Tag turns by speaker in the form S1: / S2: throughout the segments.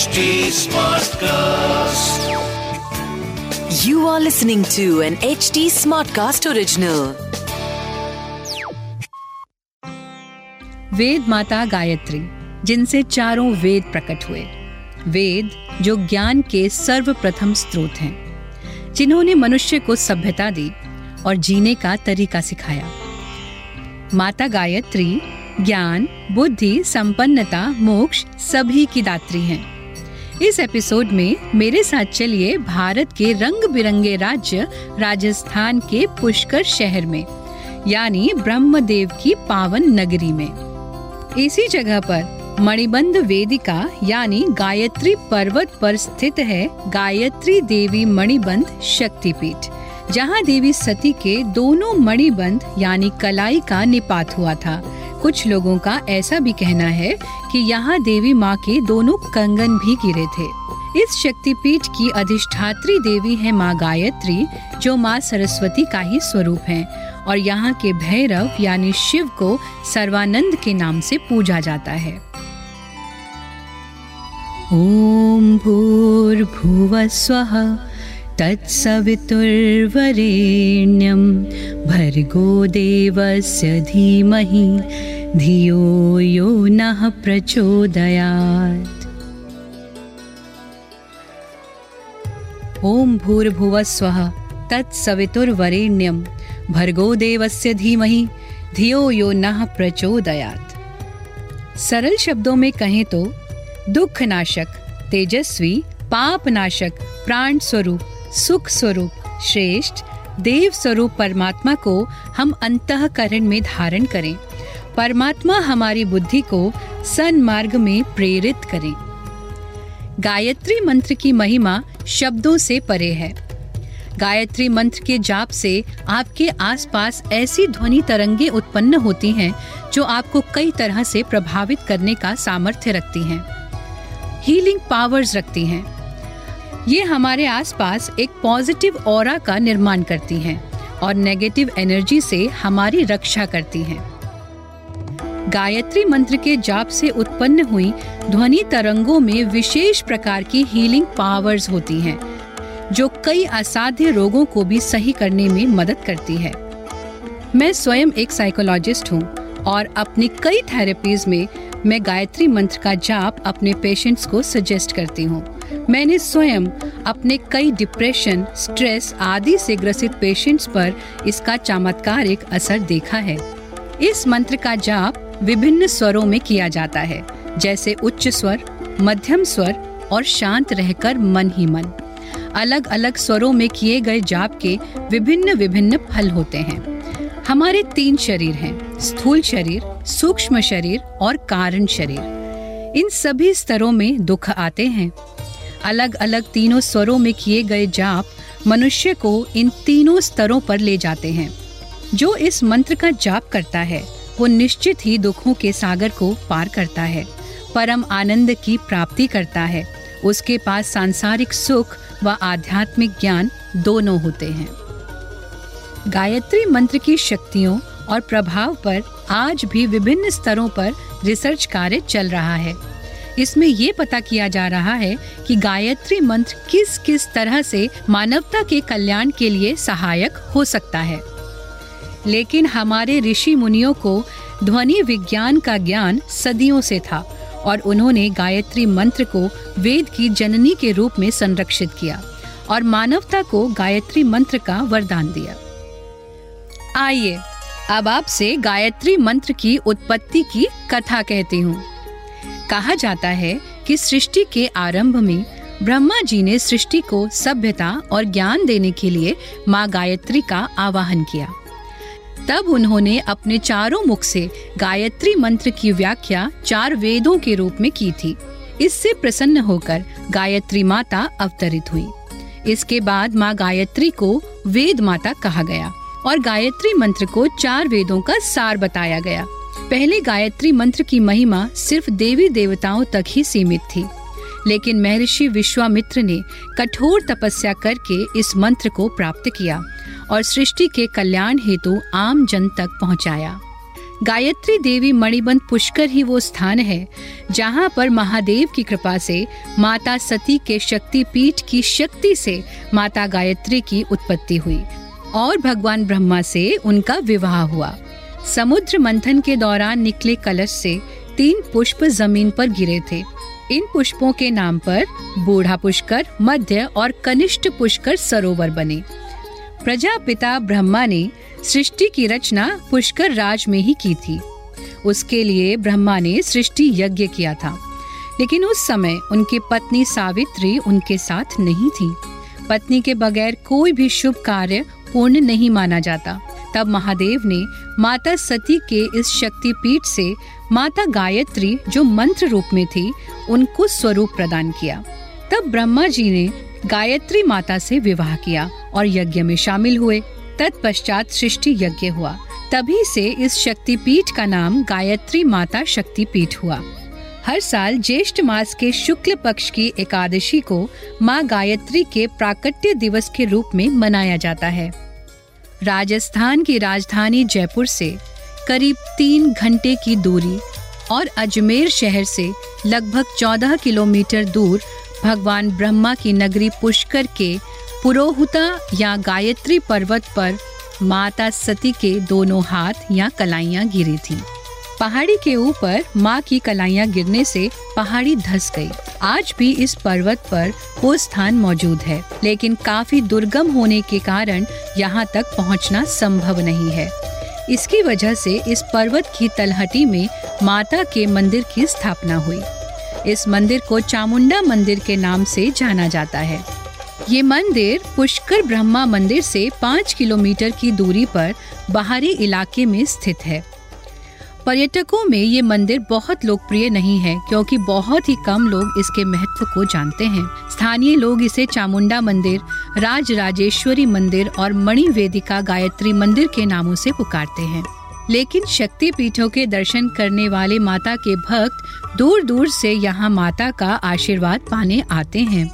S1: HD Smartcast.
S2: You are listening to an HD Smartcast original.
S3: वेद माता गायत्री जिनसे चारों वेद प्रकट हुए वेद जो ज्ञान के सर्वप्रथम स्रोत हैं जिन्होंने मनुष्य को सभ्यता दी और जीने का तरीका सिखाया माता गायत्री ज्ञान बुद्धि संपन्नता मोक्ष सभी की दात्री हैं इस एपिसोड में मेरे साथ चलिए भारत के रंग बिरंगे राज्य राजस्थान के पुष्कर शहर में, यानी ब्रह्मदेव की पावन नगरी में। इसी जगह पर मणिबंध वेदिका, यानी गायत्री पर्वत पर स्थित है गायत्री देवी मणिबंध शक्तिपीठ, जहाँ देवी सती के दोनों मणिबंध, यानी कलाई का निपात हुआ था। कुछ लोगों का ऐसा भी कहना है कि यहाँ देवी माँ के दोनों कंगन भी गिरे थे। इस शक्तिपीठ की अधिष्ठात्री देवी है माँ गायत्री, जो माँ सरस्वती का ही स्वरूप है। और यहाँ के भैरव, यानी शिव को सर्वानंद के नाम से पूजा जाता है। ओम भूर्भुव स्वः तत्सवितुर्वरेण्यं। भर्गो देवस्य धीमहि, धियो यो नः प्रचोदयात्। ओम भूर्भुव स्वः, तत्सवितुर्वरेण्यं। भर्गो देवस्य धीमहि, धियो यो नः प्रचोदयात्। सरल शब्दों में कहें तो दुख नाशक तेजस्वी पाप नाशक प्राण स्वरूप सुख स्वरूप श्रेष्ठ देव स्वरूप परमात्मा को हम अंतकरण में धारण करें। परमात्मा हमारी बुद्धि को सन्मार्ग में प्रेरित करें। गायत्री मंत्र की महिमा शब्दों से परे है। गायत्री मंत्र के जाप से आपके आसपास ऐसी ध्वनि तरंगे उत्पन्न होती हैं, जो आपको कई तरह से प्रभावित करने का सामर्थ्य रखती हैं। हीलिंग पावर्स रखती हैं। ये हमारे आसपास एक पॉजिटिव और का निर्माण करती हैं और नेगेटिव एनर्जी से हमारी रक्षा करती हैं। गायत्री मंत्र के जाप से उत्पन्न हुई ध्वनि तरंगों में विशेष प्रकार की हीलिंग पावर्स होती हैं, जो कई असाध्य रोगों को भी सही करने में मदद करती है। मैं स्वयं एक साइकोलॉजिस्ट हूँ और अपनी कई थेरेपीज में मैं गायत्री मंत्र का जाप अपने पेशेंट्स को सजेस्ट करती हूँ। मैंने स्वयं अपने कई डिप्रेशन स्ट्रेस आदि से ग्रसित पेशेंट्स पर इसका चमत्कारिक असर देखा है। इस मंत्र का जाप विभिन्न स्वरों में किया जाता है, जैसे उच्च स्वर, मध्यम स्वर और शांत रहकर मन ही मन। अलग अलग स्वरों में किए गए जाप के विभिन्न विभिन्न फल होते हैं। हमारे तीन शरीर हैं, स्थूल शरीर, सूक्ष्म शरीर और कारण शरीर। इन सभी स्तरों में दुख आते हैं। अलग अलग तीनों स्वरों में किए गए जाप मनुष्य को इन तीनों स्तरों पर ले जाते हैं। जो इस मंत्र का जाप करता है, वो निश्चित ही दुखों के सागर को पार करता है, परम आनंद की प्राप्ति करता है। उसके पास सांसारिक सुख व आध्यात्मिक ज्ञान दोनों होते हैं। गायत्री मंत्र की शक्तियों और प्रभाव पर आज भी विभिन्न स्तरों पर रिसर्च कार्य चल रहा है। इसमें ये पता किया जा रहा है कि गायत्री मंत्र किस किस तरह से मानवता के कल्याण के लिए सहायक हो सकता है। लेकिन हमारे ऋषि मुनियों को ध्वनि विज्ञान का ज्ञान सदियों से था और उन्होंने गायत्री मंत्र को वेद की जननी के रूप में संरक्षित किया और मानवता को गायत्री मंत्र का वरदान दिया। आइए, अब आपसे गायत्री मंत्र की उत्पत्ति की कथा कहती हूँ। कहा जाता है कि सृष्टि के आरंभ में ब्रह्मा जी ने सृष्टि को सभ्यता और ज्ञान देने के लिए माँ गायत्री का आवाहन किया। तब उन्होंने अपने चारों मुख से गायत्री मंत्र की व्याख्या चार वेदों के रूप में की थी। इससे प्रसन्न होकर गायत्री माता अवतरित हुई। इसके बाद माँ गायत्री को वेद माता कहा गया और गायत्री मंत्र को चार वेदों का सार बताया गया। पहले गायत्री मंत्र की महिमा सिर्फ़ देवी देवताओं तक ही सीमित थी लेकिन महर्षि विश्वामित्र ने कठोर तपस्या करके इस मंत्र को प्राप्त किया और सृष्टि के कल्याण हेतु आम जन तक पहुँचाया। गायत्री देवी मणिबंध पुष्कर ही वो स्थान है, जहाँ पर महादेव की कृपा से माता सती के शक्ति पीठ की शक्ति से माता गायत्री की उत्पत्ति हुई और भगवान ब्रह्मा से उनका विवाह हुआ समुद्र मंथन के दौरान निकले कलश से तीन पुष्प ज़मीन पर गिरे थे। इन पुष्पों के नाम पर बूढ़ा पुष्कर, मध्य और कनिष्ठ पुष्कर सरोवर बने। प्रजापिता ब्रह्मा ने सृष्टि की रचना पुष्कर राज में ही की थी। उसके लिए ब्रह्मा ने सृष्टि यज्ञ किया था। लेकिन उस समय उनकी पत्नी सावित्री उनके साथ नहीं थी। पत्नी के बगैर कोई भी शुभ कार्य पूर्ण नहीं माना जाता। तब महादेव ने माता सती के इस शक्ति पीठ से माता गायत्री जो मंत्र रूप में थी, उनको स्वरूप प्रदान किया। तब ब्रह्मा जी ने गायत्री माता से विवाह किया और यज्ञ में शामिल हुए। तत्पश्चात सृष्टि यज्ञ हुआ। तभी से इस शक्तिपीठ का नाम गायत्री माता शक्तिपीठ हुआ। हर साल ज्येष्ठ मास के शुक्ल पक्ष की एकादशी को माँ गायत्री के प्राकट्य दिवस के रूप में मनाया जाता है। राजस्थान की राजधानी जयपुर से करीब तीन घंटे की दूरी और अजमेर शहर से लगभग चौदह किलोमीटर दूर भगवान ब्रह्मा की नगरी पुष्कर के पुरोहुता या गायत्री पर्वत पर माता सती के दोनों हाथ या कलाइयाँ गिरी थी। पहाड़ी के ऊपर माँ की कलाइयाँ गिरने से पहाड़ी धस गई। आज भी इस पर्वत पर वो स्थान मौजूद है, लेकिन काफ़ी दुर्गम होने के कारण यहाँ तक पहुँचना संभव नहीं है। इसकी वजह से इस पर्वत की तलहटी में माता के मंदिर की स्थापना हुई। इस मंदिर को चामुंडा मंदिर के नाम से जाना जाता है। ये मंदिर पुष्कर ब्रह्मा मंदिर से पाँच किलोमीटर की दूरी पर बाहरी इलाके में स्थित है। पर्यटकों में ये मंदिर बहुत लोकप्रिय नहीं है, क्योंकि बहुत ही कम लोग इसके महत्व को जानते हैं। स्थानीय लोग इसे चामुंडा मंदिर, राज राजेश्वरी मंदिर और मणि वेदिका गायत्री मंदिर के नामों से पुकारते हैं। लेकिन शक्ति पीठों के दर्शन करने वाले माता के भक्त दूर दूर से यहाँ माता का आशीर्वाद पाने आते हैं।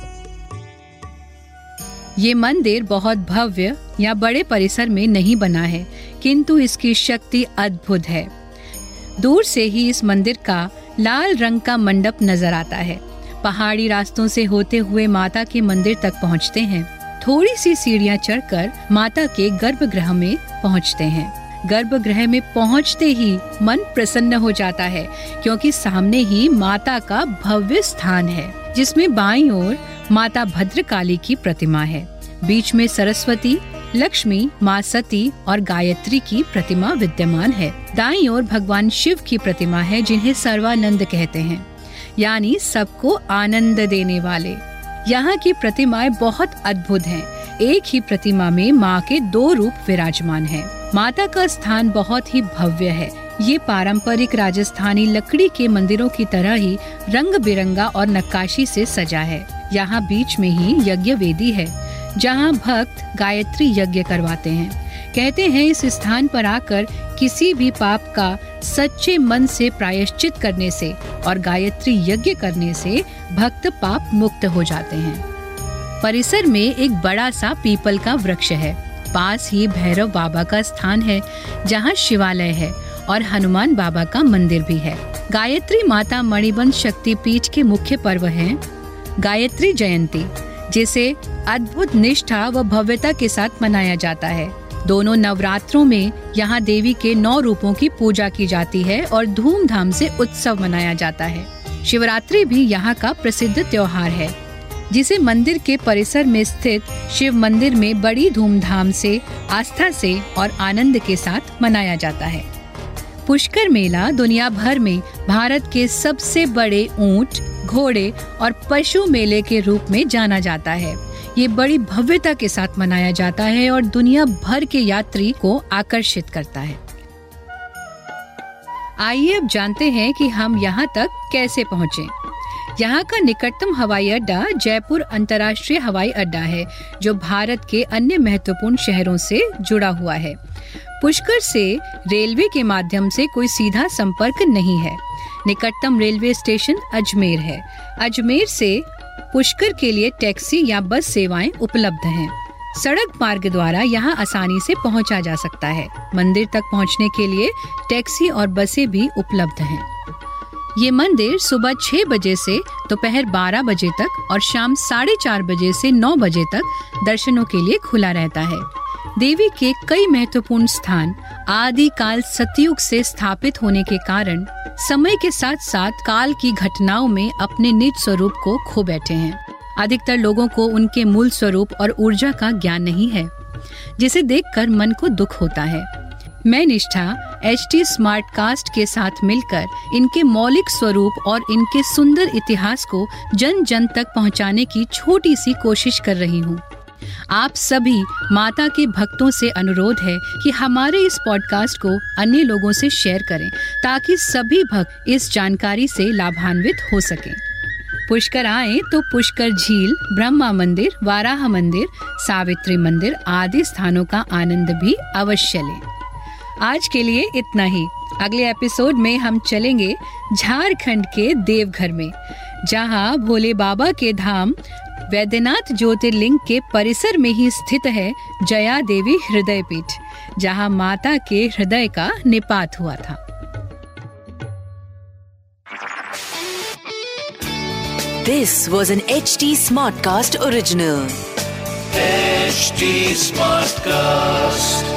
S3: ये मंदिर बहुत भव्य या बड़े परिसर में नहीं बना है, किंतु इसकी शक्ति अद्भुत है। दूर से ही इस मंदिर का लाल रंग का मंडप नज़र आता है। पहाड़ी रास्तों से होते हुए माता के मंदिर तक पहुँचते हैं। थोड़ी सी सीढ़ियाँ चढ़कर माता के गर्भगृह में पहुँचते हैं। गर्भगृह में पहुँचते ही मन प्रसन्न हो जाता है, क्योंकि सामने ही माता का भव्य स्थान है, जिसमें बाई ओर माता भद्रकाली की प्रतिमा है। बीच में सरस्वती लक्ष्मी, माँ सती और गायत्री की प्रतिमा विद्यमान है। दाई ओर भगवान शिव की प्रतिमा है, जिन्हें सर्वानंद कहते हैं। यानी सबको आनंद देने वाले। यहाँ की प्रतिमाएँ बहुत अद्भुत हैं। एक ही प्रतिमा में माँ के दो रूप विराजमान हैं। माता का स्थान बहुत ही भव्य है। ये पारंपरिक राजस्थानी लकड़ी के मंदिरों की तरह ही रंग बिरंगा और नक्काशी से सजा है। यहाँ बीच में ही यज्ञ वेदी है। जहाँ भक्त गायत्री यज्ञ करवाते हैं। कहते हैं इस स्थान पर आकर किसी भी पाप का सच्चे मन से प्रायश्चित करने से और गायत्री यज्ञ करने से भक्त पाप मुक्त हो जाते हैं। परिसर में एक बड़ा सा पीपल का वृक्ष है। पास ही भैरव बाबा का स्थान है, जहाँ शिवालय है और हनुमान बाबा का मंदिर भी है। गायत्री माता मणिबंध शक्ति पीठ के मुख्य पर्व हैं गायत्री जयंती। जिसे अद्भुत निष्ठा व भव्यता के साथ मनाया जाता है। दोनों नवरात्रों में यहाँ देवी के नौ रूपों की पूजा की जाती है और धूमधाम से उत्सव मनाया जाता है। शिवरात्रि भी यहाँ का प्रसिद्ध त्योहार है, जिसे मंदिर के परिसर में स्थित शिव मंदिर में बड़ी धूमधाम से, आस्था से और आनंद के साथ मनाया जाता है। पुष्कर मेला दुनिया भर में भारत के सबसे बड़े ऊँट घोड़े और पशु मेले के रूप में जाना जाता है। ये बड़ी भव्यता के साथ मनाया जाता है और दुनिया भर के यात्री को आकर्षित करता है। आइए अब जानते हैं कि हम यहाँ तक कैसे पहुँचे। यहाँ का निकटतम हवाई अड्डा जयपुर अंतर्राष्ट्रीय हवाई अड्डा है, जो भारत के अन्य महत्वपूर्ण शहरों से जुड़ा हुआ है। पुष्कर से रेलवे के माध्यम से कोई सीधा संपर्क नहीं है। निकटतम रेलवे स्टेशन अजमेर है। अजमेर से पुष्कर के लिए टैक्सी या बस सेवाएँ उपलब्ध हैं। सड़क मार्ग द्वारा यहाँ आसानी से पहुँचा जा सकता है। मंदिर तक पहुँचने के लिए टैक्सी और बसें भी उपलब्ध हैं। ये मंदिर सुबह छह बजे से दोपहर तो बारह बजे तक और शाम साढ़े चार बजे से नौ बजे तक दर्शनों के लिए खुला रहता है। देवी के कई महत्वपूर्ण स्थान आदि काल सतयुग से स्थापित होने के कारण समय के साथ साथ काल की घटनाओं में अपने निज स्वरूप को खो बैठे हैं। अधिकतर लोगों को उनके मूल स्वरूप और ऊर्जा का ज्ञान नहीं है, जिसे देखकर मन को दुख होता है। मैं निष्ठा एच टी स्मार्ट कास्ट के साथ मिलकर इनके मौलिक स्वरूप और इनके सुंदर इतिहास को जन जन तक पहुँचाने की छोटी सी कोशिश कर रही हूँ। आप सभी माता के भक्तों से अनुरोध है कि हमारे इस पॉडकास्ट को अन्य लोगों से शेयर करें, ताकि सभी भक्त इस जानकारी से लाभान्वित हो सकें। पुष्कर आए तो पुष्कर झील, ब्रह्मा मंदिर, वाराह मंदिर, सावित्री मंदिर आदि स्थानों का आनंद भी अवश्य लें। आज के लिए इतना ही। अगले एपिसोड में हम चलेंगे झारखंड के देवघर में, जहाँ भोले बाबा के धाम वैद्यनाथ ज्योतिर्लिंग के परिसर में ही स्थित है जया देवी हृदय पीठ जहाँ माता के हृदय का निपात हुआ था
S2: this was an H T
S1: smartcast original smart Smartcast.